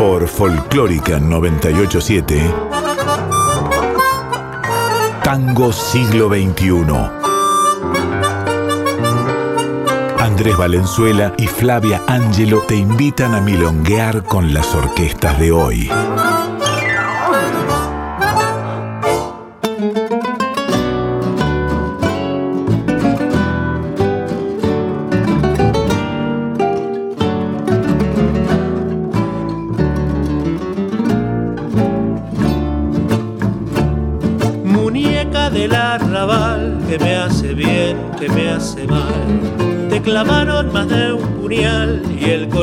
Por Folclórica 987. Tango Siglo XXI. Andrés Valenzuela y Flavia Angelo te invitan a milonguear con las orquestas de hoy.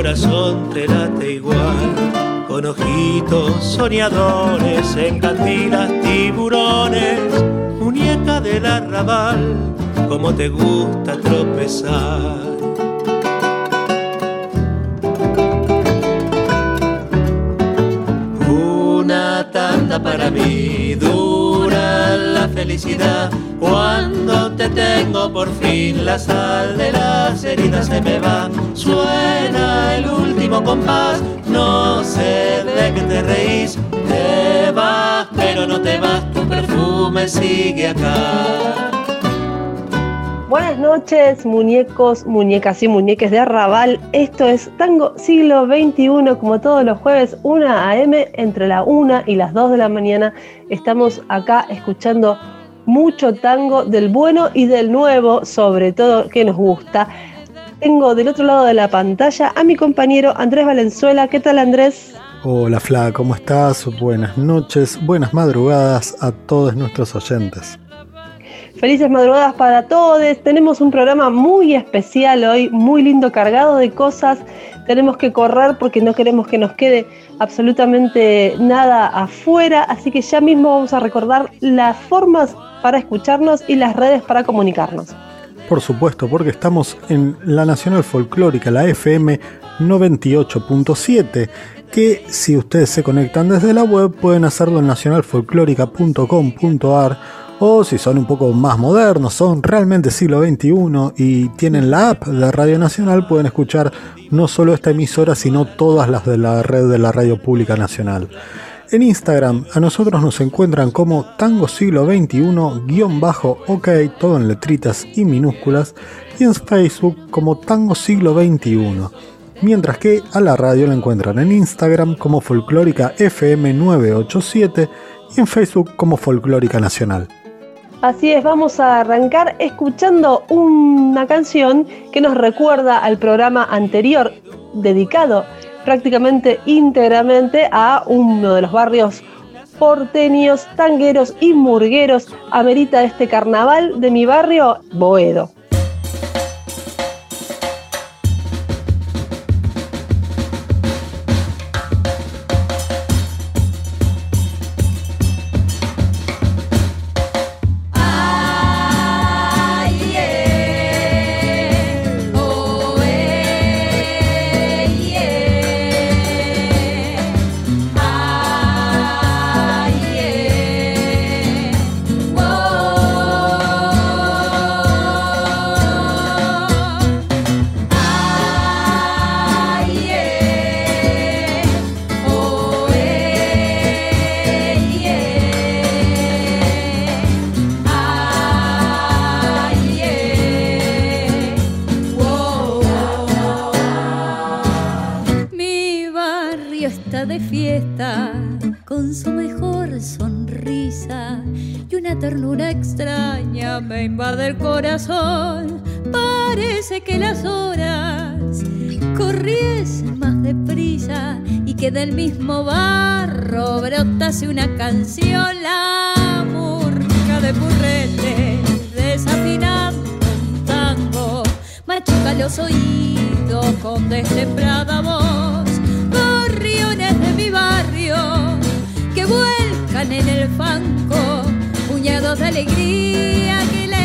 Corazón te late igual. Con ojitos soñadores, en cantinas tiburones, muñeca del arrabal, como te gusta tropezar. Una tanda para mí, dura la felicidad cuando te tengo por fin la sal de las heridas se me va. Suena el último compás, no sé de qué te reís. Te vas, pero no te vas, tu perfume sigue acá. Buenas noches, muñecos, muñecas y muñeques de Arrabal. Esto es Tango Siglo XXI, como todos los jueves, 1 a.m. entre la 1 y las 2 de la mañana. Estamos acá escuchando mucho tango del bueno y del nuevo, sobre todo que nos gusta. Tengo del otro lado de la pantalla a mi compañero Andrés Valenzuela. ¿Qué tal Andrés? Hola Fla, ¿cómo estás? Buenas noches, buenas madrugadas a todos nuestros oyentes. Felices madrugadas para todos. Tenemos un programa muy especial hoy, muy lindo, cargado de cosas. Tenemos que correr porque no queremos que nos quede absolutamente nada afuera. Así que ya mismo vamos a recordar las formas para escucharnos y las redes para comunicarnos. Por supuesto, porque estamos en la Nacional Folclórica, la FM 98.7, que si ustedes se conectan desde la web pueden hacerlo en nacionalfolclórica.com.ar o si son un poco más modernos, son realmente siglo XXI y tienen la app de Radio Nacional, pueden escuchar no solo esta emisora, sino todas las de la red de la Radio Pública Nacional. En Instagram a nosotros nos encuentran como Tango Siglo XXI-OK, todo en letritas y minúsculas, y en Facebook como Tango Siglo XXI. Mientras que a la radio la encuentran en Instagram como Folclórica FM 987 y en Facebook como Folclórica Nacional. Así es, vamos a arrancar escuchando una canción que nos recuerda al programa anterior dedicado prácticamente íntegramente a uno de los barrios porteños, tangueros y murgueros. Amerita este carnaval de mi barrio, Boedo. Del mismo barro brotase una canción, la murca de purrete, desafinando un tango, machuca los oídos con destemplada voz, gorriones de mi barrio que vuelcan en el fanco, puñados de alegría que les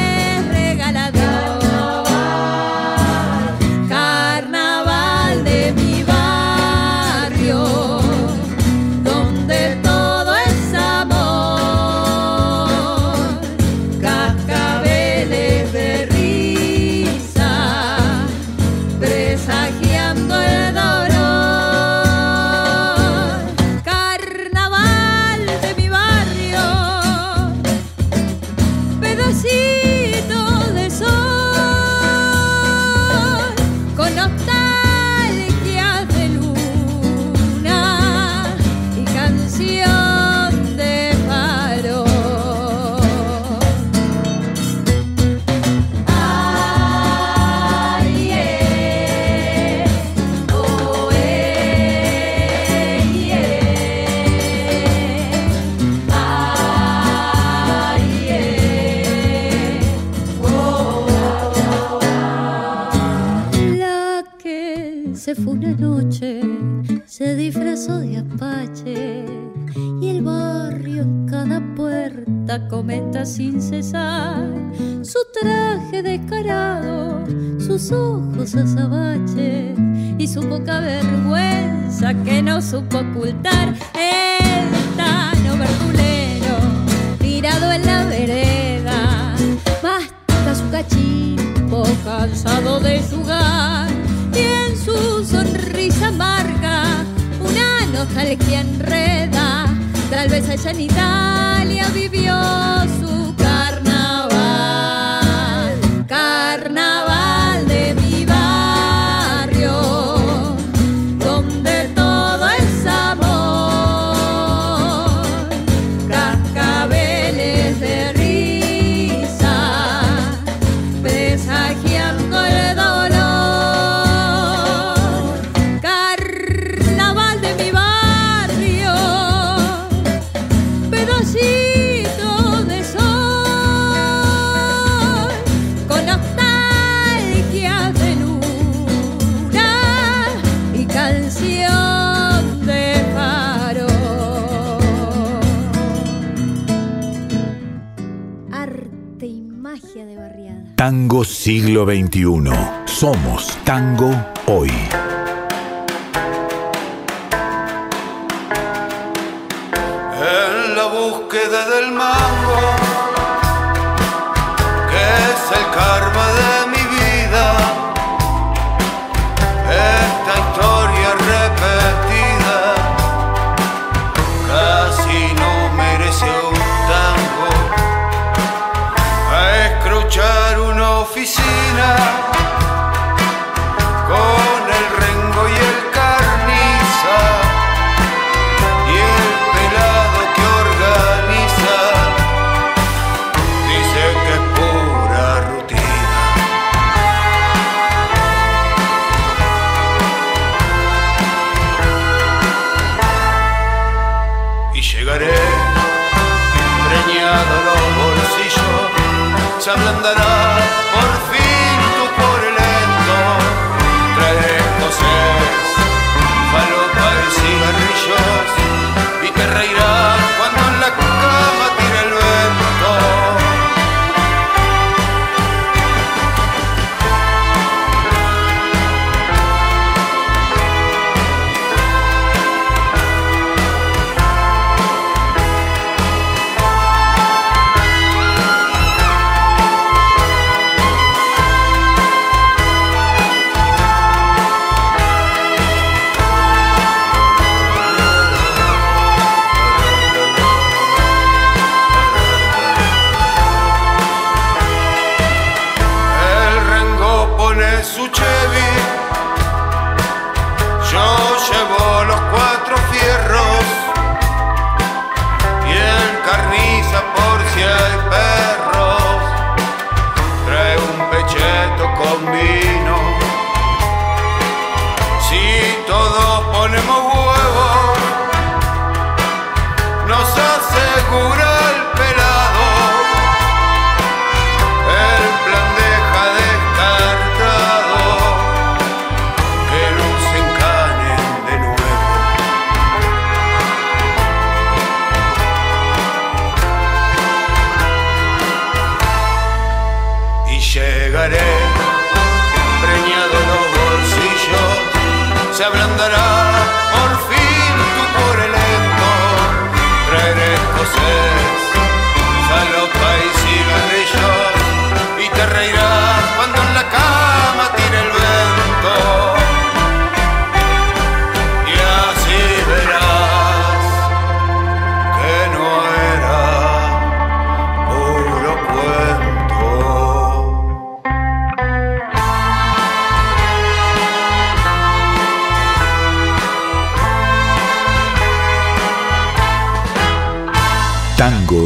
poca vergüenza que no supo ocultar. de barriada. Tango siglo XXI. Somos Tango hoy. En la búsqueda del mango, que es el karma de sucevi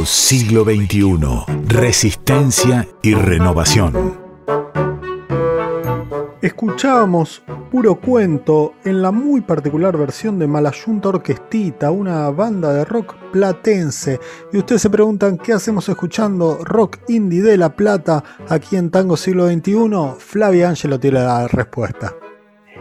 Siglo XXI. Resistencia y renovación. Escuchábamos Puro Cuento en la muy particular versión de Malayunta Orquestita, una banda de rock platense. Y ustedes se preguntan qué hacemos escuchando rock indie de La Plata aquí en Tango Siglo XXI. Flavia Angelo tiene la respuesta.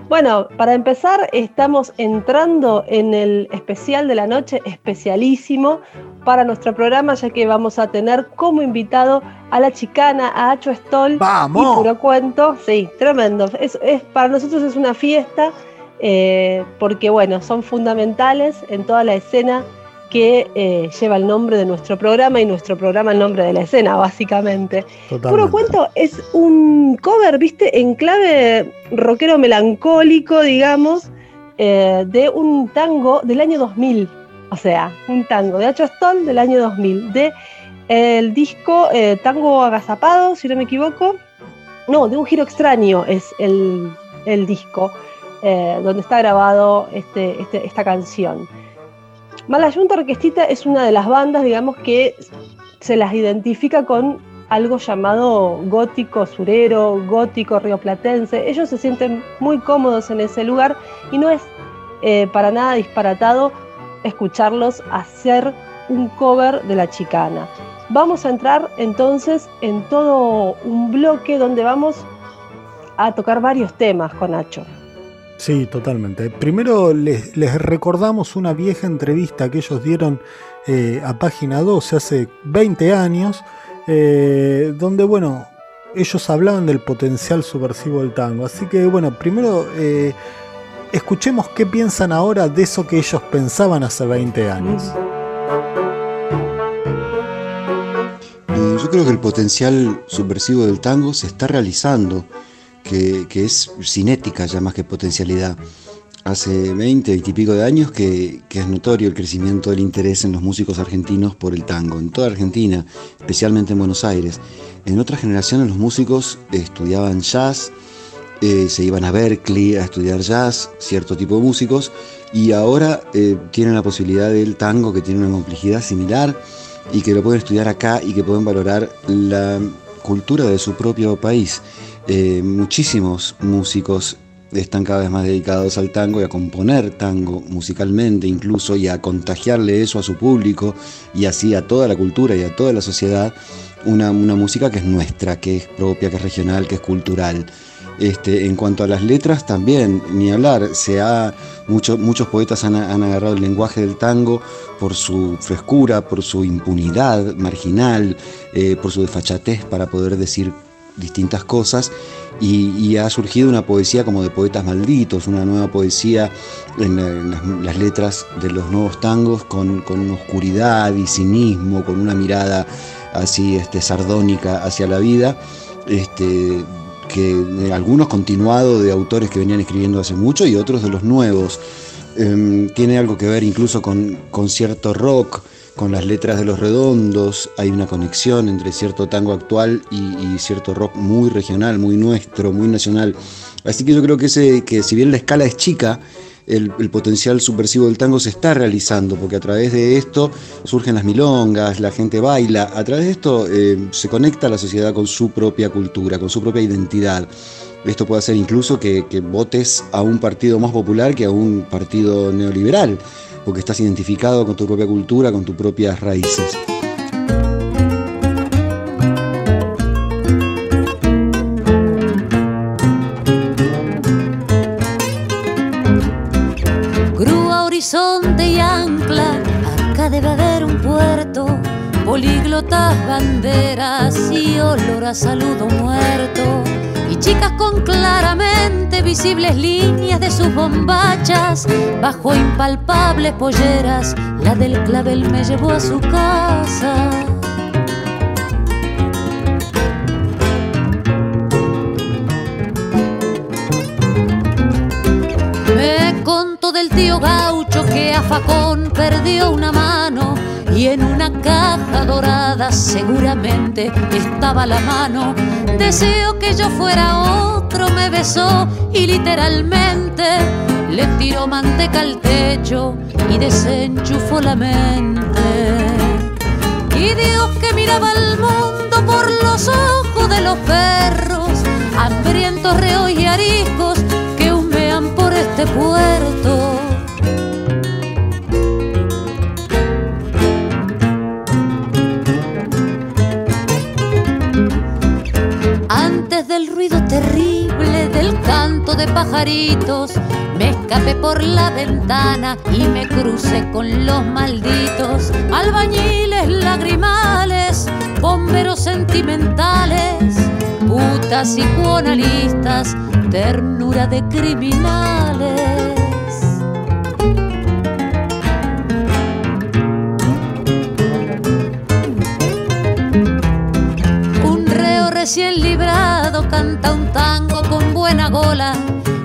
Bueno, para empezar, estamos entrando en el especial de la noche, especialísimo para nuestro programa, ya que vamos a tener como invitado a la chicana, a Acho Stoll. ¡Vamos! Y puro cuento. Sí, tremendo. Es, es- para nosotros es una fiesta, eh, porque bueno, son fundamentales en toda la escena que eh, lleva el nombre de nuestro programa y nuestro programa el nombre de la escena, básicamente. Puro Totalmente. Cuento es un cover, viste, en clave rockero melancólico, digamos, eh, de un tango del año 2000. O sea, un tango de Acho Stoll del año 2000. De el disco eh, Tango Agazapado, si no me equivoco. No, de un giro extraño es el, el disco donde está grabado este, este- esta canción. Malayunta Orquestita es una de las bandas, digamos, que se las identifica con algo llamado gótico surero, gótico rioplatense. Ellos se sienten muy cómodos en ese lugar y no es eh, para nada disparatado escucharlos hacer un cover de la chicana. Vamos a entrar entonces en todo un bloque donde vamos a tocar varios temas con Nacho. Sí, totalmente. Primero les, recordamos una vieja entrevista que ellos dieron eh, a página 12 hace 20 años, eh, donde, bueno, ellos hablaban del potencial subversivo del tango. Así que, bueno, primero eh, escuchemos qué piensan ahora de eso que ellos pensaban hace 20 años. Yo creo que el potencial subversivo del tango se está realizando, que, es cinética ya más que potencialidad. Hace 20, 20 y pico de años que, que es notorio el crecimiento del interés en los músicos argentinos por el tango, en toda Argentina, especialmente en Buenos Aires. En otras generaciones los músicos estudiaban jazz, eh, se iban a Berkeley a estudiar jazz, cierto tipo de músicos, y ahora eh, tienen la posibilidad del tango que tiene una complejidad similar y que lo pueden estudiar acá y que pueden valorar la cultura de su propio país. Eh, muchísimos músicos están cada vez más dedicados al tango y a componer tango musicalmente incluso y a contagiarle eso a su público y así a toda la cultura y a toda la sociedad una, una música que es nuestra, que es propia, que es regional, que es cultural. Este, en cuanto a las letras, también, ni hablar, se ha, mucho- muchos poetas han, han agarrado el lenguaje del tango por su frescura, por su impunidad marginal, eh, por su desfachatez para poder decir distintas cosas y, ha surgido una poesía como de poetas malditos, una nueva poesía en, la- en las, letras de los nuevos tangos con, con oscuridad y cinismo, con una mirada así este, sardónica hacia la vida. Este, que de algunos continuados de autores que venían escribiendo hace mucho y otros de los nuevos. Em, tiene algo que ver incluso con, con cierto rock, con las letras de los redondos, hay una conexión entre cierto tango actual y, cierto rock muy regional, muy nuestro, muy nacional. Así que yo creo que, ese, que si bien la escala es chica, el, potencial subversivo del tango se está realizando, porque a través de esto surgen las milongas, la gente baila, a través de esto eh, se conecta la sociedad con su propia cultura, con su propia identidad. Esto puede hacer incluso que votes a un partido más popular que a un partido neoliberal, porque estás identificado con tu propia cultura, con tus propias raíces. Grúa, horizonte y ancla, acá debe haber un puerto, políglotas, banderas y olor a saludo muerto. Chicas con claramente visibles líneas de sus bombachas, bajo impalpables polleras, la del clavel me llevó a su casa. Me contó del tío gaucho que a Facón perdió una mano y en una caja dorada seguramente estaba la mano. Deseo que yo fuera otro, me besó y literalmente le tiró manteca al techo y desenchufó la mente. Y Dios que miraba al mundo por los ojos de los perros, hambrientos reos y ariscos que humean por este puerto. Ruido terrible del canto de pajaritos. Me escapé por la ventana y me crucé con los malditos. Albañiles lagrimales, bomberos sentimentales, putas y cuonalistas, ternura de criminales. Recién librado canta un tango con buena gola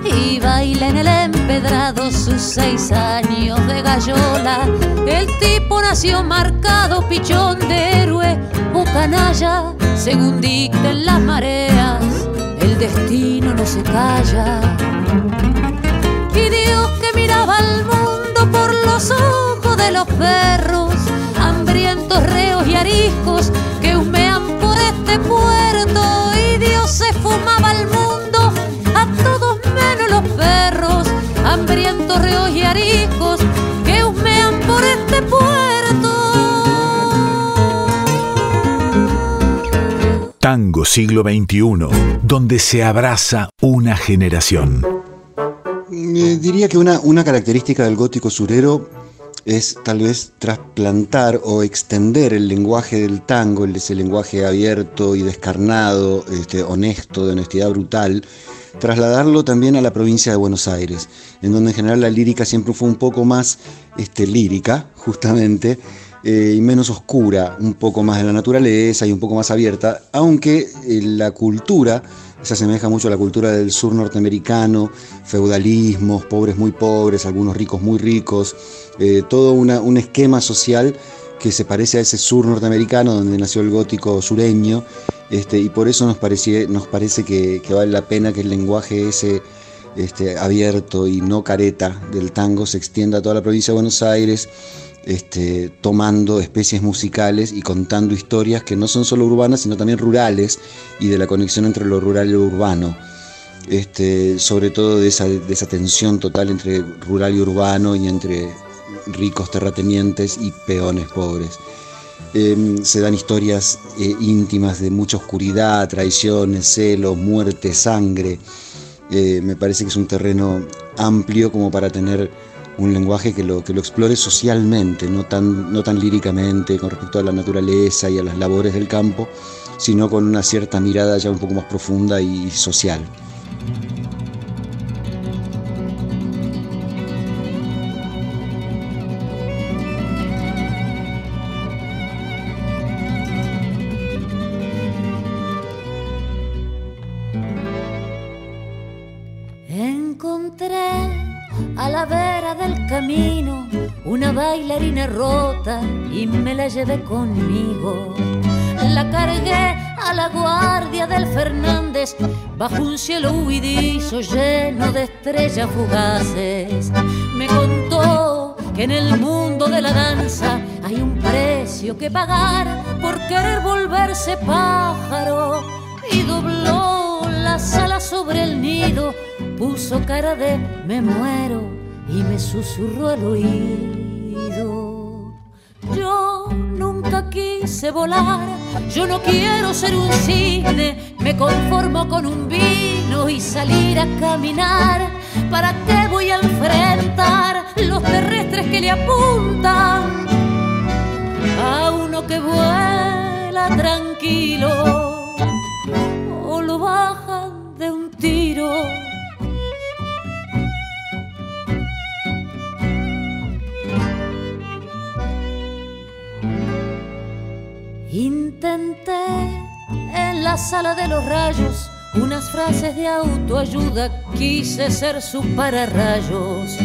y baila en el empedrado sus seis años de gallola. El tipo nació marcado, pichón de héroe o canalla, según dicten las mareas, el destino no se calla. Y Dios que miraba al mundo por los ojos de los perros, hambrientos reos y ariscos este puerto y Dios se fumaba al mundo a todos menos los perros, hambrientos reos y ariscos que humean por este puerto. Tango siglo XXI, donde se abraza una generación. Eh, diría que una, una característica del gótico surero es tal vez trasplantar o extender el lenguaje del tango, ese lenguaje abierto y descarnado, este, honesto, de honestidad brutal, trasladarlo también a la provincia de Buenos Aires, en donde en general la lírica siempre fue un poco más este, lírica, justamente, eh, y menos oscura, un poco más de la naturaleza y un poco más abierta, aunque eh, la cultura se asemeja mucho a la cultura del sur norteamericano, feudalismos, pobres muy pobres, algunos ricos muy ricos, eh, todo un esquema social que se parece a ese sur norteamericano donde nació el gótico sureño, este, y por eso nos, nos parece que, vale la pena que el lenguaje ese este, abierto y no careta del tango se extienda a toda la provincia de Buenos Aires, este, tomando especies musicales y contando historias que no son solo urbanas, sino también rurales y de la conexión entre lo rural y lo urbano. Este, sobre todo de esa, de esa tensión total entre rural y urbano y entre ricos terratenientes y peones pobres. Em, se dan historias eh, íntimas de mucha oscuridad, traiciones, celos, muerte, sangre. Eh, me parece que es un terreno amplio como para tener un lenguaje que lo, que lo explore socialmente, no tan, no tan líricamente con respecto a la naturaleza y a las labores del campo, sino con una cierta mirada ya un poco más profunda y social. Llevé conmigo. La cargué a la guardia del Fernández bajo un cielo huidizo lleno de estrellas fugaces. Me contó que en el mundo de la danza hay un precio que pagar por querer volverse pájaro y dobló las alas sobre el nido, puso cara de me muero y me susurró al oído. Yo quise volar, yo no quiero ser un cisne, me conformo con un vino y salir a caminar. ¿Para qué voy a enfrentar los terrestres que le apuntan a uno que vuela tranquilo o lo bajan de un tiro? La sala de los rayos unas frases de autoayuda, quise ser su pararrayos.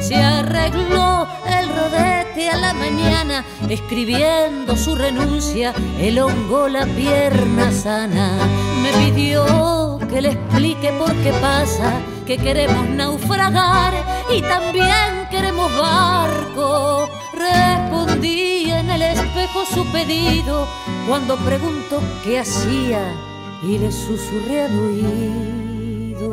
Se arregló el rodete a la mañana, escribiendo su renuncia, el hongo la pierna sana. Me pidió que le explique por qué pasa, que queremos naufragar y también queremos barco. Respondí en el espejo su pedido cuando preguntó qué hacía y le susurré al oído.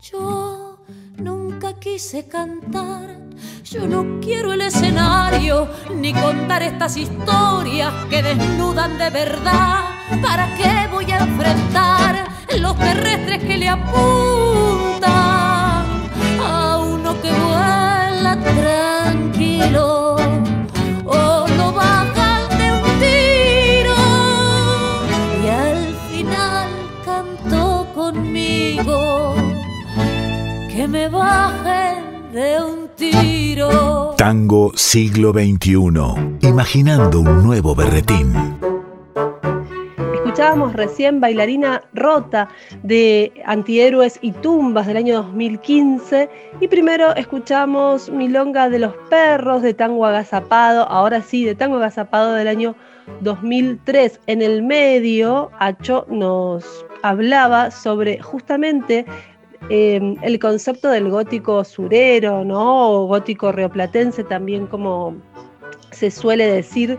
Yo nunca quise cantar, yo no quiero el escenario ni contar estas historias que desnudan de verdad. ¿Para qué voy a enfrentar los terrestres que le apuntan a uno que vuela tranquilo me bajen de un tiro. Tango siglo XXI. Imaginando un nuevo berretín. Escuchábamos recién Bailarina Rota de Antihéroes y Tumbas del año 2015 y primero escuchamos Milonga de los Perros de Tango Agazapado, ahora sí, de Tango Agazapado del año 2003. En el medio, Acho nos hablaba sobre justamente eh, el concepto del gótico surero, ¿no? O gótico rioplatense también como se suele decir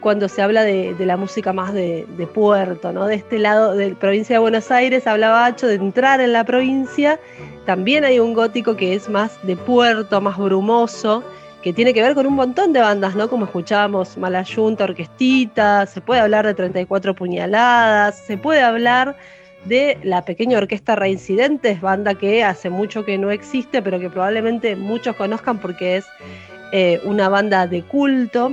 cuando se habla de, la música más de, de, puerto, ¿no? De este lado de la provincia de Buenos Aires, hablaba Hacho de entrar en la provincia. También hay un gótico que es más de puerto, más brumoso, que tiene que ver con un montón de bandas, ¿no? Como escuchábamos Malayunta, Orquestita, se puede hablar de 34 puñaladas, se puede hablar de la pequeña orquesta Reincidentes, banda que hace mucho que no existe, pero que probablemente muchos conozcan porque es eh, una banda de culto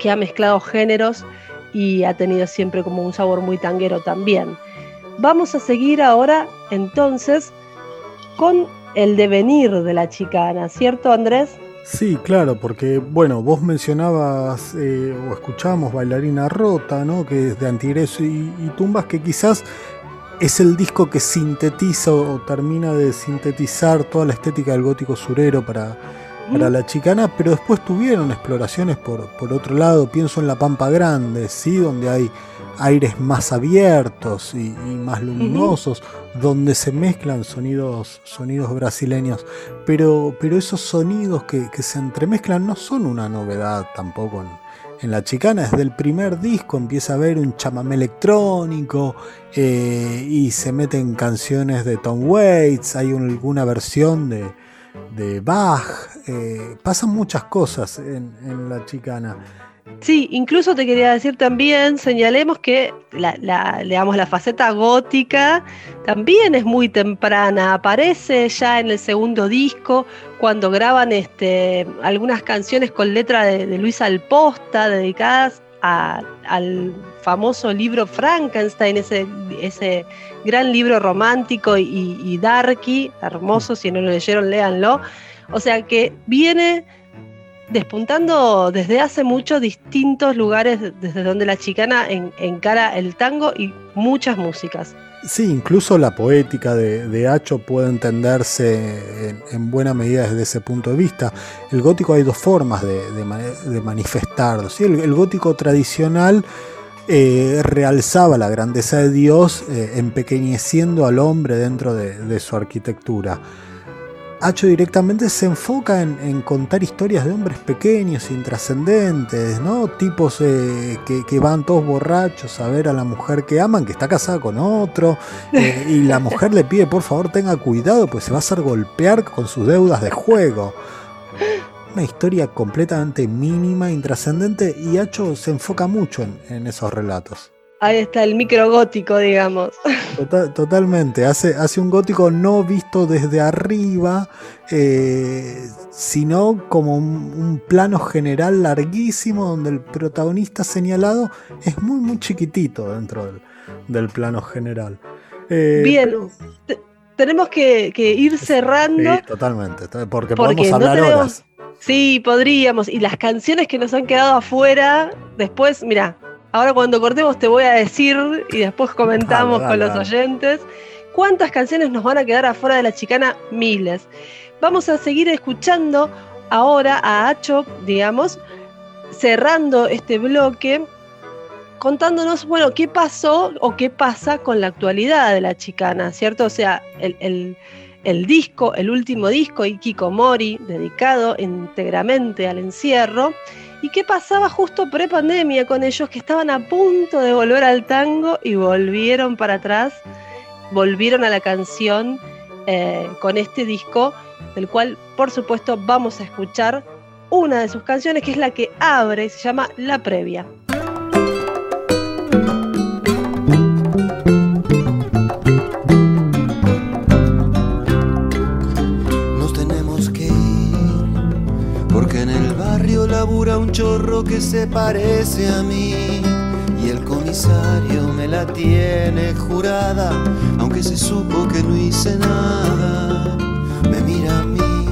que ha mezclado géneros y ha tenido siempre como un sabor muy tanguero también. Vamos a seguir ahora entonces con el devenir de la chicana, ¿cierto Andrés? Sí, claro, porque bueno, vos mencionabas eh, o escuchábamos Bailarina Rota, ¿no? Que es de Antigres y, y Tumbas, que quizás es el disco que sintetiza o termina de sintetizar toda la estética del gótico surero para, para la chicana, pero después tuvieron exploraciones por, por otro lado, pienso en la Pampa Grande, ¿sí? donde hay aires más abiertos y, y más luminosos, uh -huh. donde se mezclan sonidos, sonidos brasileños, pero, pero esos sonidos que, que, se entremezclan no son una novedad tampoco en, en la chicana, desde el primer disco empieza a haber un chamamé electrónico eh, y se meten canciones de Tom Waits, hay un, alguna versión de, de Bach, eh, pasan muchas cosas en, la chicana. Sí, incluso te quería decir también, señalemos que la, la, la faceta gótica también es muy temprana, aparece ya en el segundo disco, cuando graban este, algunas canciones con letra de, Luis Alposta dedicadas al famoso libro Frankenstein, ese, ese gran libro romántico y, y darky, hermoso, si no lo leyeron, léanlo. O sea que viene despuntando desde hace mucho distintos lugares desde donde la chicana en, encara el tango y muchas músicas. Sí, incluso la poética de, de Hacho puede entenderse en, en, buena medida desde ese punto de vista. El gótico hay dos formas de, manifestarlo. el, gótico tradicional eh, realzaba la grandeza de Dios, eh, empequeñeciendo al hombre dentro de su arquitectura. Hacho directamente se enfoca en, en, contar historias de hombres pequeños, intrascendentes, ¿no? Tipos eh, que, que, van todos borrachos a ver a la mujer que aman, que está casada con otro, eh, y la mujer le pide por favor tenga cuidado, pues se va a hacer golpear con sus deudas de juego. Una historia completamente mínima, intrascendente, y Hacho se enfoca mucho en, en esos relatos. Ahí está el micro gótico, digamos. Total, totalmente. Hace, hace un gótico no visto desde arriba, eh, sino como un, un, plano general larguísimo donde el protagonista señalado es muy, muy chiquitito dentro del, del plano general. Eh, Bien. Pero... Tenemos que, que, ir cerrando. Sí, totalmente. Porque, porque podemos hablar no tenemos... horas. Sí, podríamos. Y las canciones que nos han quedado afuera, después, mira, Ahora cuando cortemos te voy a decir y después comentamos con los oyentes cuántas canciones nos van a quedar afuera de la chicana, miles. Vamos a seguir escuchando ahora a Hacho, digamos, cerrando este bloque, contándonos, bueno, qué pasó o qué pasa con la actualidad de la chicana, ¿cierto? O sea, el, el, el disco, el último disco, Ikikomori, dedicado íntegramente al encierro, ¿Y qué pasaba justo pre-pandemia con ellos que estaban a punto de volver al tango y volvieron para atrás? Volvieron a la canción eh, con este disco, del cual por supuesto vamos a escuchar una de sus canciones que es la que abre, se llama La Previa. Labura un chorro que se parece a mí. Y el comisario me la tiene jurada, aunque se supo que no hice nada. Me mira a mí,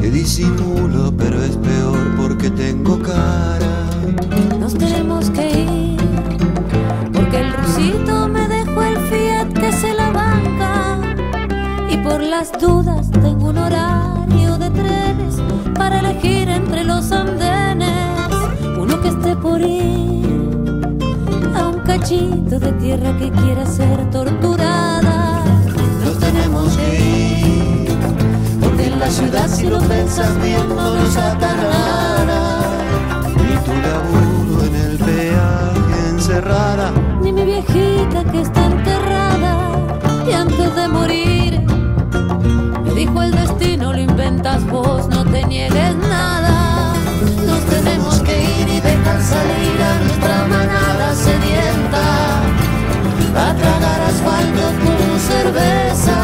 que disimulo, pero es peor porque tengo cara. Nos tenemos que ir, porque el rusito me dejó el fiat que se la banca. Y por las dudas tengo un horario de trenes para elegir entre los andenes uno que esté por ir a un cachito de tierra que quiera ser torturada. Nos tenemos que ir, porque en la ciudad si lo pensas bien no nos ata nada. Ni tu laburo en el peaje encerrada, Ni mi viejita que está enterrada y antes de morir dijo el destino lo inventas vos, no te niegues nada. Nos tenemos que ir y dejar salir a nuestra manada sedienta a tragar asfalto como cerveza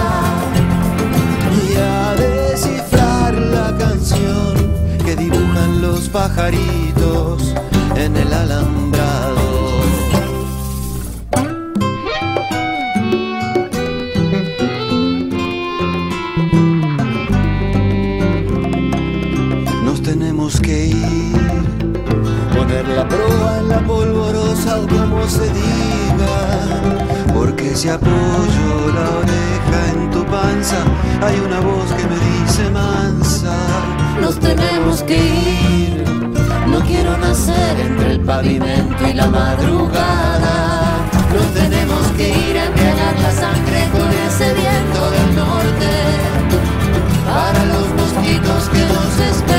y a descifrar la canción que dibujan los pajaritos si apoyo la oreja en tu panza, hay una voz que me dice mansa. Nos tenemos que ir, No quiero nacer entre el pavimento y la madrugada. nos tenemos que ir a embriagar la sangre con ese viento del norte para los mosquitos que nos esperan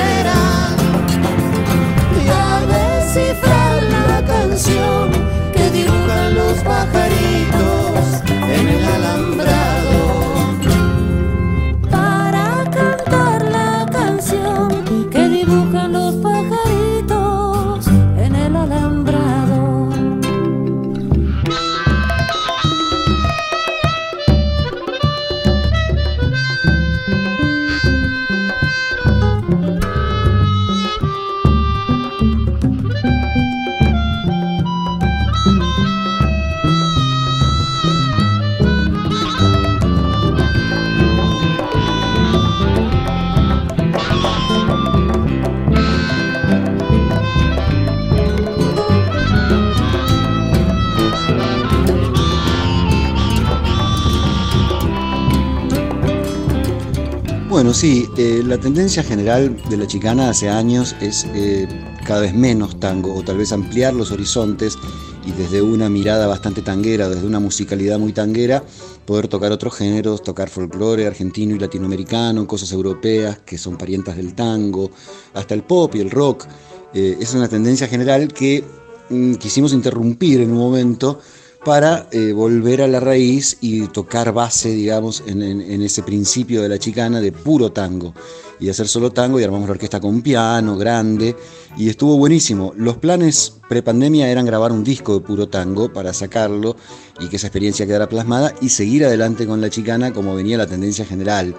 Bueno, sí, eh, la tendencia general de la chicana hace años es eh, cada vez menos tango, o tal vez ampliar los horizontes y desde una mirada bastante tanguera, desde una musicalidad muy tanguera, poder tocar otros géneros, tocar folclore argentino y latinoamericano, cosas europeas que son parientas del tango, hasta el pop y el rock. Eh, es una tendencia general que mm, quisimos interrumpir en un momento para eh, volver a la raíz y tocar base, digamos, en, ese principio de la chicana de puro tango. Y hacer solo tango y armamos la orquesta con piano, grande, y estuvo buenísimo. Los planes prepandemia eran grabar un disco de puro tango para sacarlo y que esa experiencia quedara plasmada y seguir adelante con la chicana como venía la tendencia general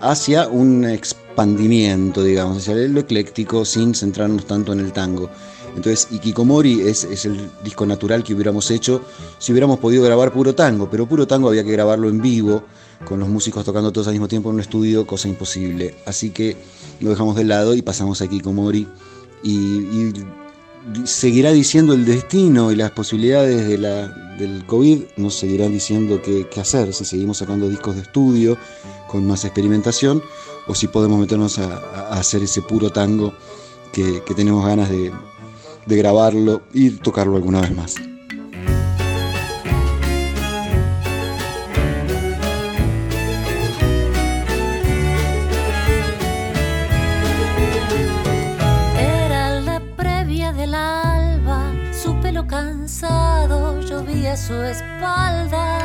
hacia un expandimiento, digamos, hacia lo ecléctico sin centrarnos tanto en el tango. Entonces, Ikikomori es, es el disco natural que hubiéramos hecho si hubiéramos podido grabar puro tango, pero puro tango había que grabarlo en vivo, con los músicos tocando todos al mismo tiempo en un estudio, cosa imposible. Así que lo dejamos de lado y pasamos a Ikikomori y, seguirá diciendo el destino y las posibilidades del COVID, nos seguirán diciendo qué, hacer, si seguimos sacando discos de estudio con más experimentación o si podemos meternos a, hacer ese puro tango que tenemos ganas de, de grabarlo y tocarlo alguna vez más. Era la previa del alba, su pelo cansado llovía su espalda.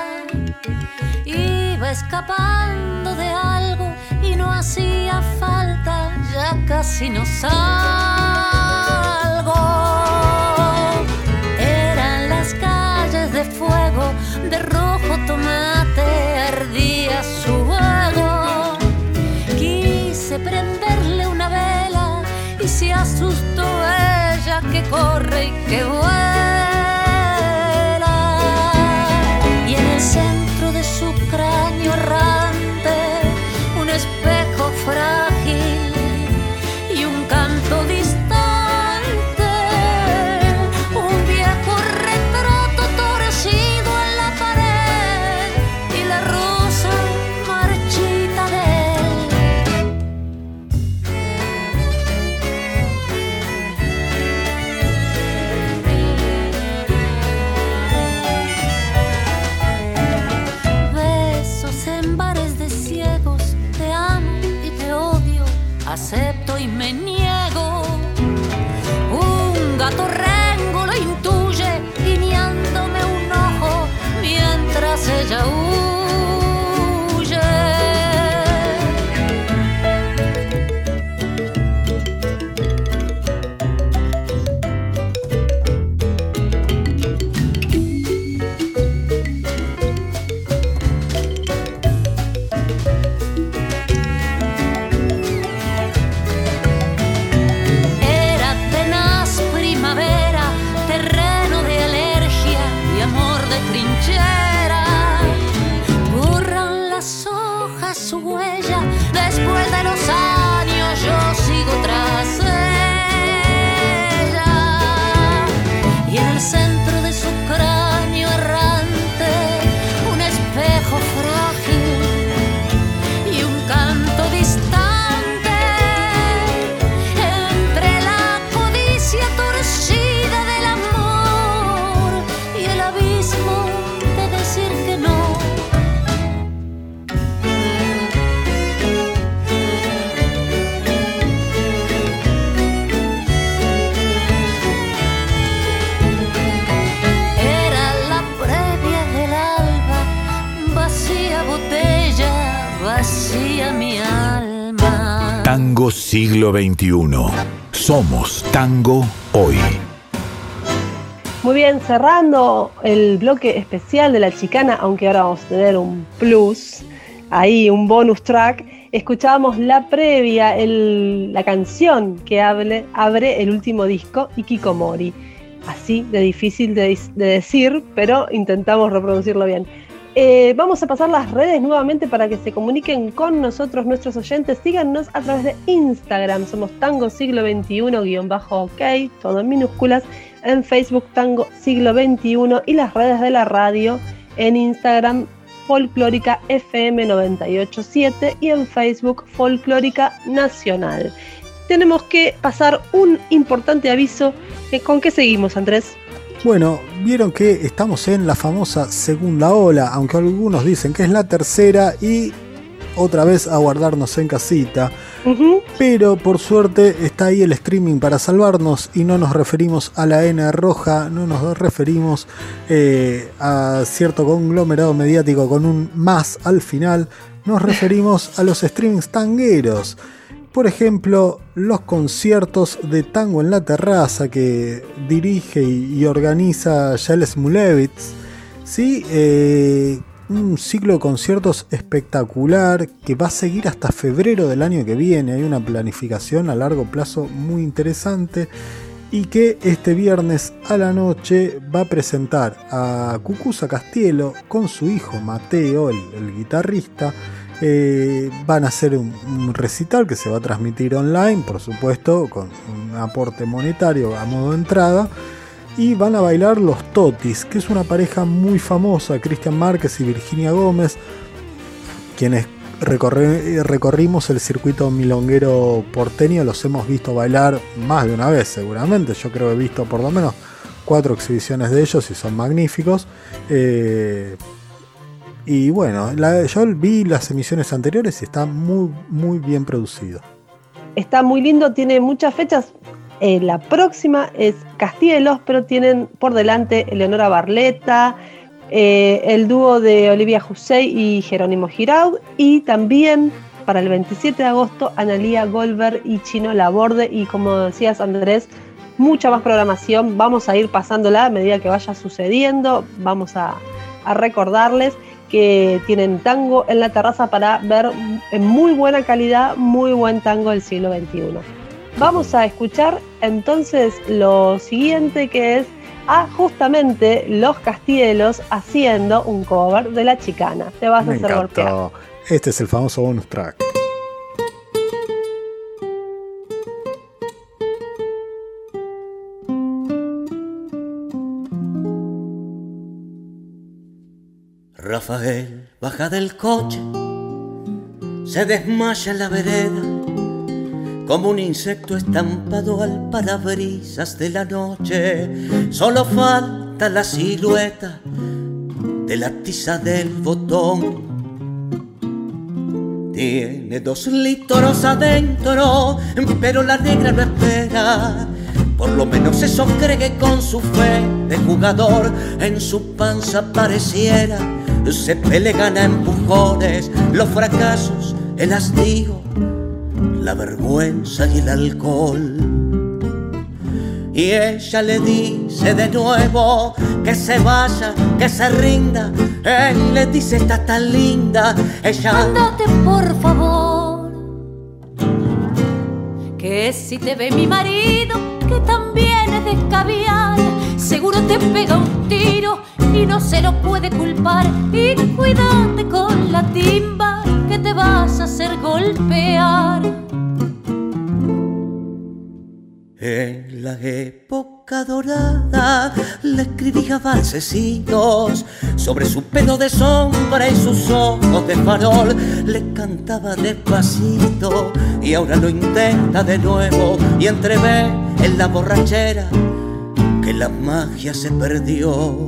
Iba escapando de algo y no hacía falta, ya casi no salgo. Y que. Siglo XXI. Somos tango hoy. Muy bien, cerrando el bloque especial de la chicana, aunque ahora vamos a tener un plus, ahí un bonus track, escuchábamos la previa, la canción que abre el último disco, Ikikomori. Así de difícil de decir, pero intentamos reproducirlo bien. Eh, vamos a pasar las redes nuevamente para que se comuniquen con nosotros, nuestros oyentes. Síganos a través de Instagram. Somos Tango Siglo XXI-OK, todo en minúsculas. En Facebook Tango Siglo XXI y las redes de la radio. En Instagram Folclórica FM 987 y en Facebook Folclórica Nacional. Tenemos que pasar un importante aviso. ¿Con qué seguimos, Andrés? Bueno, vieron que estamos en la famosa segunda ola, aunque algunos dicen que es la tercera y otra vez a guardarnos en casita. Pero por suerte está ahí el streaming para salvarnos y no nos referimos a la N roja, no nos referimos eh, a cierto conglomerado mediático con un más al final, nos referimos a los streamings tangueros. Por ejemplo, los conciertos de tango en la terraza que dirige y, organiza Yael Smulevitz. ¿sí? Eh, un ciclo de conciertos espectacular que va a seguir hasta febrero del año que viene. Hay una planificación a largo plazo muy interesante y que este viernes a la noche va a presentar a Cucuza Castielo con su hijo Mateo, el guitarrista. Eh, van a hacer un, recital que se va a transmitir online, por supuesto, con un aporte monetario a modo de entrada. Y van a bailar los Totis, que es una pareja muy famosa, Cristian Márquez y Virginia Gómez, quienes recorre- recorrimos el circuito milonguero porteño, los hemos visto bailar más de una vez seguramente, yo creo que he visto por lo menos cuatro exhibiciones de ellos y son magníficos. Eh, y bueno, yo vi las emisiones anteriores y está muy, muy bien producido. Está muy lindo, tiene muchas fechas. Eh, la próxima es Castielos, pero tienen por delante Eleonora Barleta, eh, el dúo de Olivia Jusey y Jerónimo Giraud, y también para el 27 de agosto Analía Goldberg y Chino Laborde, y como decías Andrés, mucha más programación, vamos a ir pasándola a medida que vaya sucediendo, vamos a, a recordarles que tienen tango en la terraza para ver en muy buena calidad, muy buen tango del siglo XXI. vamos a escuchar entonces lo siguiente que es a justamente los Castielos haciendo un cover de La Chicana. Te vas a hacer golpear. Este es el famoso bonus track. Rafael baja del coche, se desmaya en la vereda, como un insecto estampado al parabrisas de la noche. Solo falta la silueta de la tiza del botón. Tiene dos litros adentro, pero la negra no espera. Por lo menos eso cree con su fe de jugador en su panza pareciera se pelean a empujones los fracasos, el hastío, la vergüenza y el alcohol. Y ella le dice de nuevo que se vaya, que se rinda. Él le dice, está tan linda. Ella. Por favor. Que si te ve mi marido, que también es de caviar, seguro te pega un tiro y no se lo puede culpar. Y cuídate con la timba que te vas a hacer golpear. En la época dorada le escribía valsecitos sobre su pelo de sombra y sus ojos de farol. Le cantaba despacito y ahora lo intenta de nuevo y entrevé en la borrachera que la magia se perdió.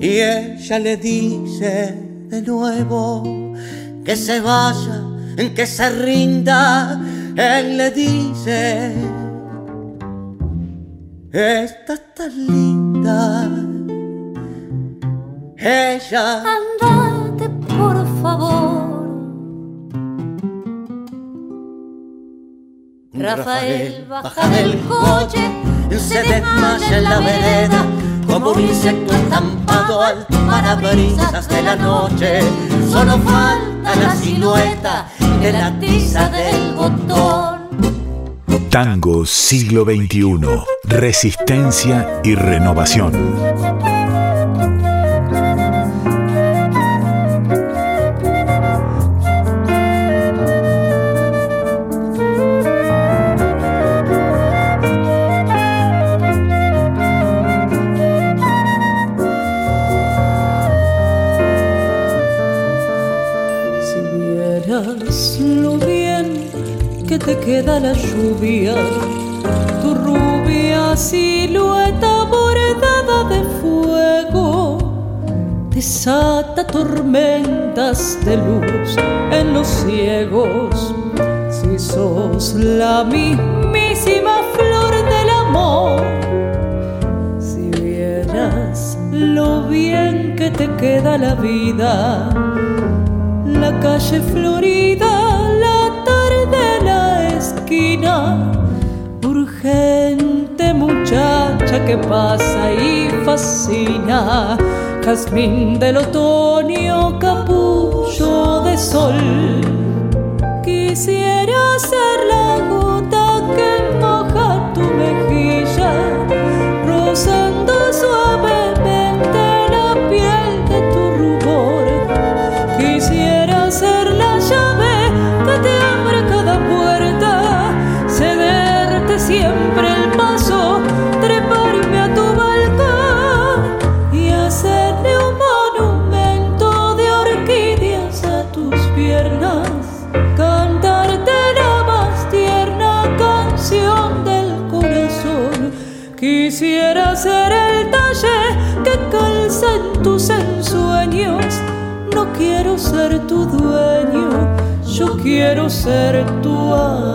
Y ella le dice de nuevo que se vaya, que se rinda. Él le dice, esta tan linda. Ella. Andate, por favor. Rafael baja del coche, se desmaya en la vereda como un insecto estampado al parabrisas de la noche. Solo falta la silueta de la tiza del botón. Tango siglo XXI. Resistencia y renovación. Te queda la lluvia, tu rubia silueta bordada de fuego, desata tormentas de luz en los ciegos. Si sos la mismísima flor del amor, si vieras lo bien que te queda la vida, la calle florida urgente muchacha que pasa y fascina, jazmín del otoño, capullo de sol. Quisiera quiero ser tu amor.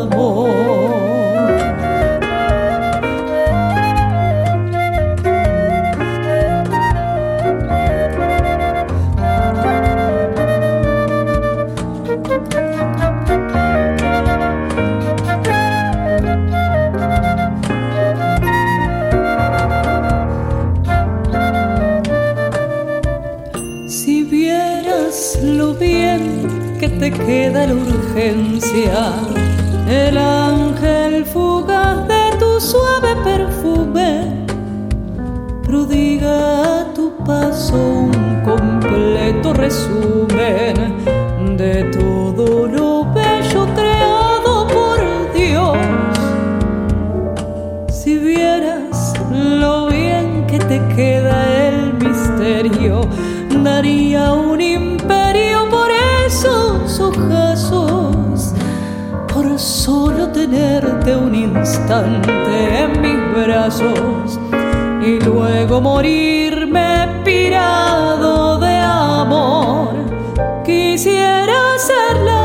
Queda la urgencia el ángel fugaz de tu suave perfume prodiga a tu paso un completo resumen de todo lo bello creado por Dios. Si vieras lo bien que te queda el misterio, daría solo tenerte un instante en mis brazos y luego morirme pirado de amor. Quisiera ser la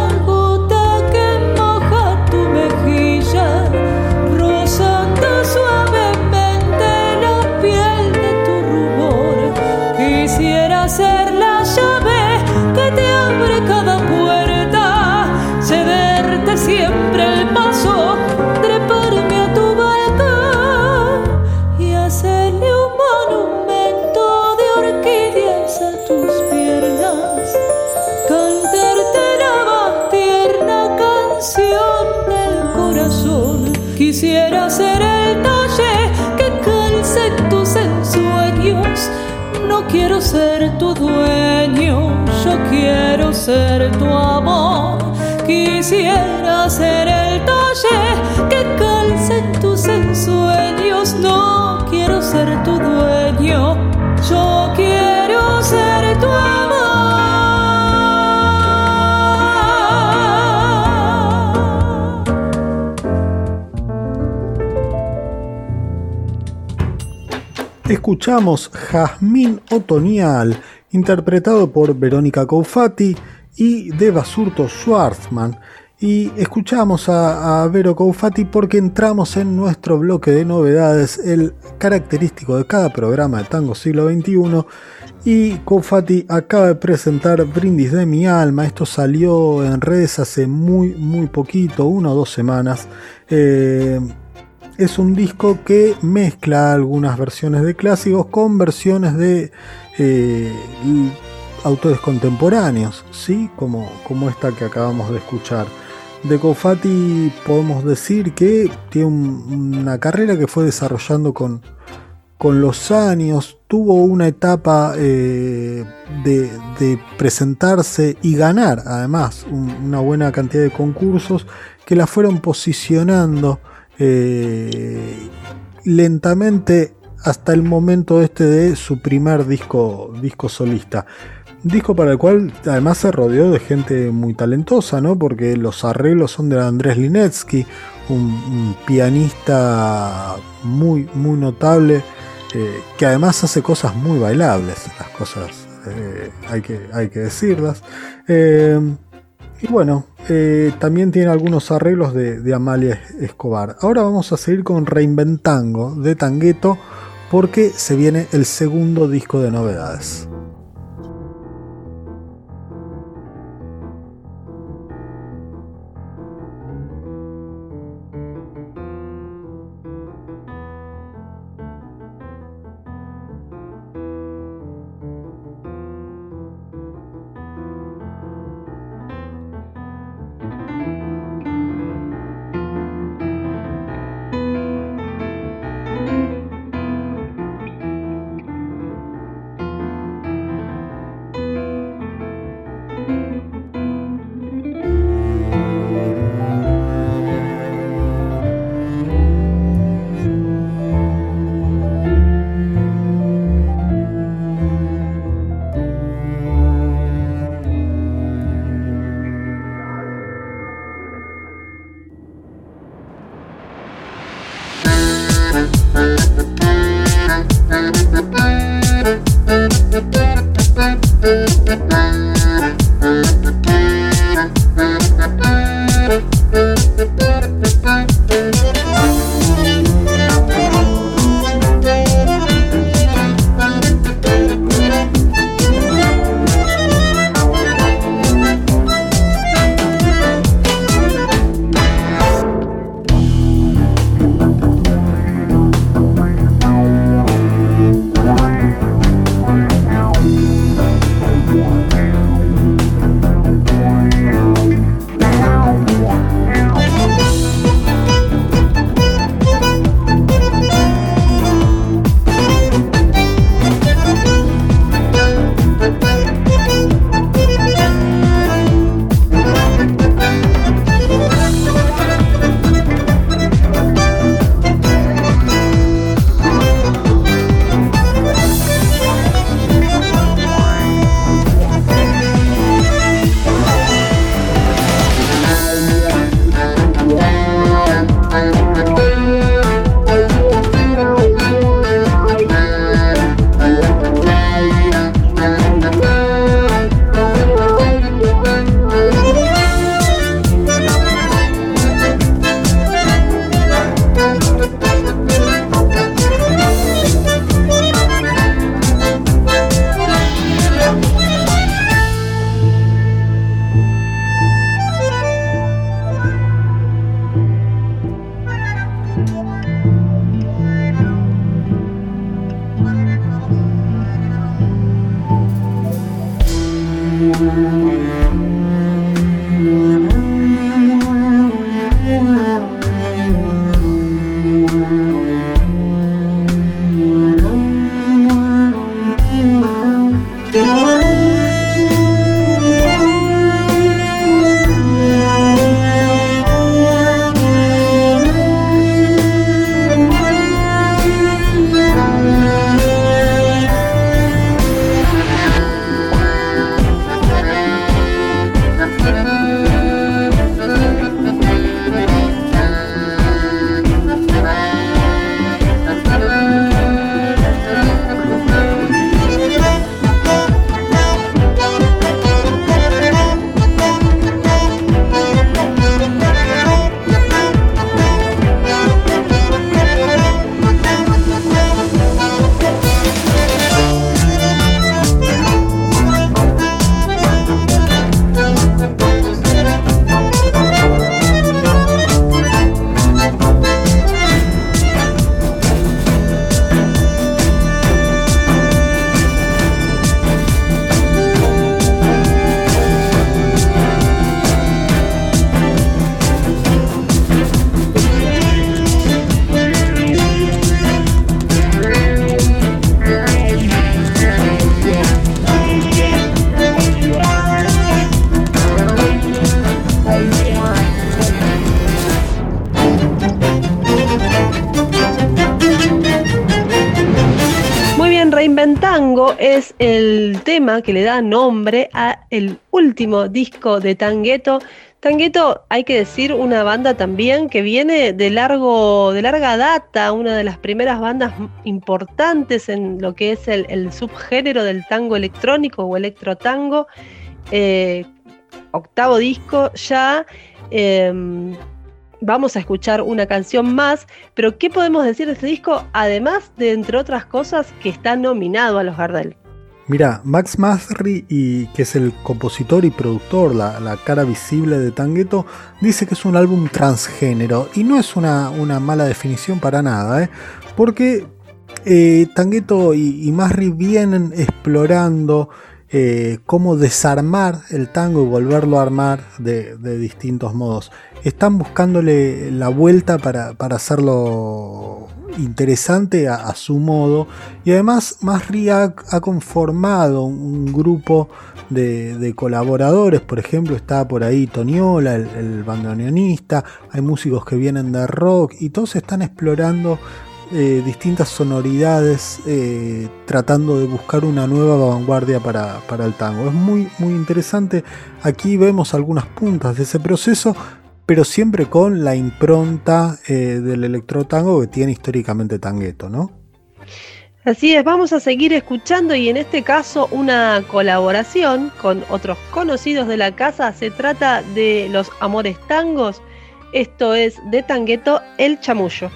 tu dueño, yo quiero ser tu amor. Quisiera ser el Escuchamos Jazmín Otoñal, interpretado por Verónica Coufati y de Basurto Schwartzman. Y escuchamos a, a Vero Coufati porque entramos en nuestro bloque de novedades, el característico de cada programa de Tango Siglo XXI. Y Coufati acaba de presentar Brindis de mi alma. Esto salió en redes hace muy, muy poquito, una o dos semanas. Eh, es un disco que mezcla algunas versiones de clásicos con versiones de eh, autores contemporáneos, ¿sí? como, como esta que acabamos de escuchar. De Cofati podemos decir que tiene un- una carrera que fue desarrollando con, con los años, tuvo una etapa eh, de, presentarse y ganar además un- una buena cantidad de concursos que la fueron posicionando eh, lentamente hasta el momento este de su primer disco, disco solista. Disco para el cual además se rodeó de gente muy talentosa, ¿no? Porque los arreglos son de Andrés Linetsky, un, pianista muy, muy notable, eh, que además hace cosas muy bailables, las cosas eh, hay, que, hay que decirlas. Y bueno, eh, también tiene algunos arreglos de, de Amalia Escobar. Ahora vamos a seguir con Reinventango de Tangueto porque se viene el segundo disco de novedades. Tango es el tema que le da nombre a el último disco de Tangueto. Tangueto, hay que decir, una banda también que viene de largo, de larga data, una de las primeras bandas importantes en lo que es el, subgénero del tango electrónico o electrotango. Eh, octavo disco ya. Em, vamos a escuchar una canción más, pero ¿qué podemos decir de este disco? Además de, entre otras cosas, que está nominado a los Gardel. Mira, Max Masri, que es el compositor y productor, la, cara visible de Tangueto, dice que es un álbum transgénero. Y no es una, mala definición para nada, ¿eh? porque eh, Tangueto y, y Masri vienen explorando eh, cómo desarmar el tango y volverlo a armar de, distintos modos. Están buscándole la vuelta para, hacerlo interesante a, su modo y además Masri ha, conformado un grupo de, colaboradores, por ejemplo está por ahí Toniola, el, el bandoneonista, hay músicos que vienen de rock y todos están explorando eh, distintas sonoridades eh, tratando de buscar una nueva vanguardia para, el tango. Es muy, muy interesante. Aquí vemos algunas puntas de ese proceso, pero siempre con la impronta eh, del electrotango que tiene históricamente Tangueto, ¿no? Así es, vamos a seguir escuchando y en este caso una colaboración con otros conocidos de la casa. Se trata de los Amores Tangos. Esto es de Tangueto El Chamullo.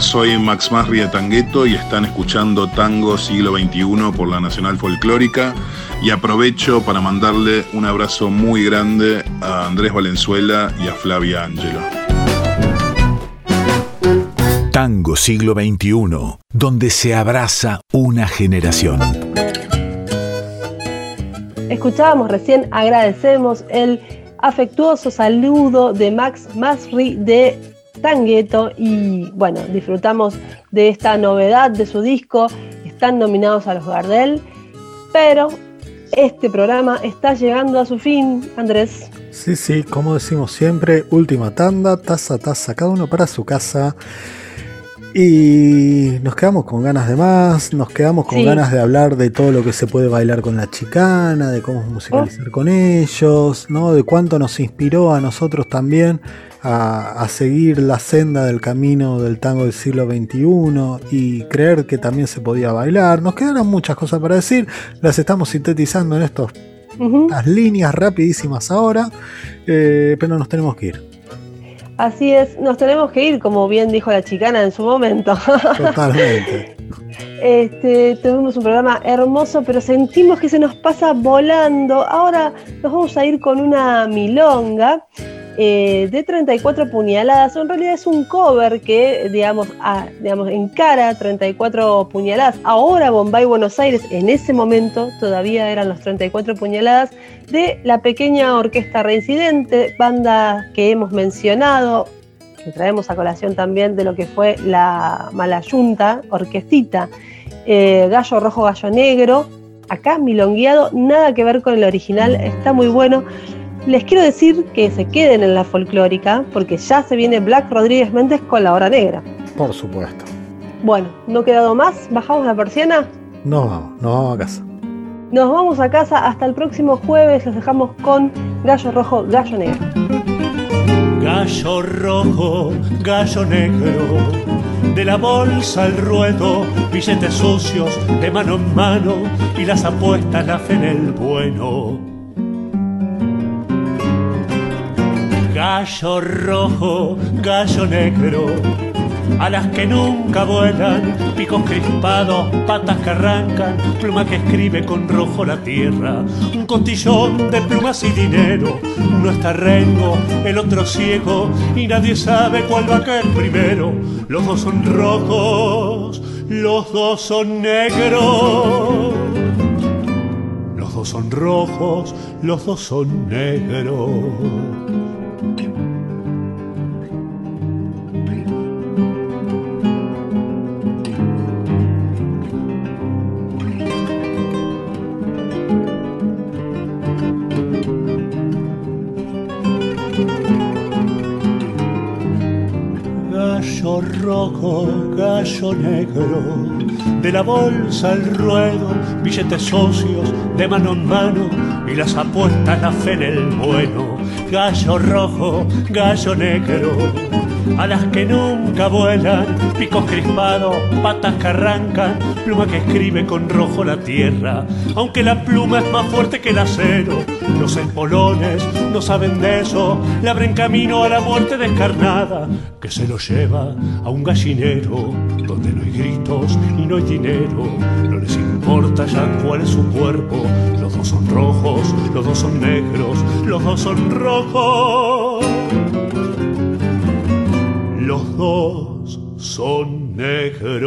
Soy Max Masri de Tangueto y están escuchando Tango Siglo XXI por la Nacional Folclórica y aprovecho para mandarle un abrazo muy grande a Andrés Valenzuela y a Flavia Angelo. Tango Siglo XXI, donde se abraza una generación. Escuchábamos recién, agradecemos el afectuoso saludo de Max Masri de Tangueto y bueno, disfrutamos de esta novedad de su disco. Están nominados a los Gardel, pero este programa está llegando a su fin, Andrés. Sí, sí, como decimos siempre, última tanda, taza, taza, cada uno para su casa. Y nos quedamos con ganas de más, nos quedamos con ganas de hablar de todo lo que se puede bailar con la chicana, de cómo musicalizar oh. con ellos, ¿no? De cuánto nos inspiró a nosotros también a, seguir la senda del camino del tango del siglo XXI y creer que también se podía bailar. Nos quedaron muchas cosas para decir, las estamos sintetizando en estos, estas líneas rapidísimas ahora, eh, pero nos tenemos que ir. Así es, nos tenemos que ir, como bien dijo la chicana en su momento. Totalmente. Este, tuvimos un programa hermoso, pero sentimos que se nos pasa volando. Ahora nos vamos a ir con una milonga eh, de 34 puñaladas. En realidad es un cover que, digamos, digamos, encara 34 puñaladas. Ahora Bombay, Buenos Aires, en ese momento todavía eran los 34 puñaladas de la pequeña orquesta reincidente, banda que hemos mencionado, que traemos a colación también de lo que fue la Malayunta, orquestita, eh, Gallo Rojo, Gallo Negro. Acá milongueado, nada que ver con el original, está muy bueno. Les quiero decir que se queden en la folclórica porque ya se viene Black Rodríguez Méndez con la hora negra. Por supuesto. Bueno, ¿no quedado más? ¿Bajamos la persiana? No vamos, nos vamos a casa. Nos vamos a casa hasta el próximo jueves. Los dejamos con Gallo Rojo, Gallo Negro. Gallo rojo, gallo negro, de la bolsa al ruedo, billetes sucios de mano en mano y las apuestas la fe en el bueno Gallo rojo, gallo negro, alas que nunca vuelan, picos crispados, patas que arrancan, pluma que escribe con rojo la tierra, un cotillón de plumas y dinero, uno está rengo, el otro ciego, y nadie sabe cuál va a caer primero. Los dos son rojos, los dos son negros. Los dos son rojos, los dos son negros. Gallo negro, de la bolsa al ruedo, billetes socios de mano en mano y las apuestas la fe en el bueno, gallo rojo, gallo negro alas que nunca vuelan, picos crispados, patas que arrancan, pluma que escribe con rojo la tierra, aunque la pluma es más fuerte que el acero. Los espolones no saben de eso, le abren camino a la muerte descarnada, que se lo lleva a un gallinero, donde no hay gritos y no hay dinero, no les importa ya cuál es su cuerpo, los dos son rojos, los dos son negros, los dos son rojos los dos son negros.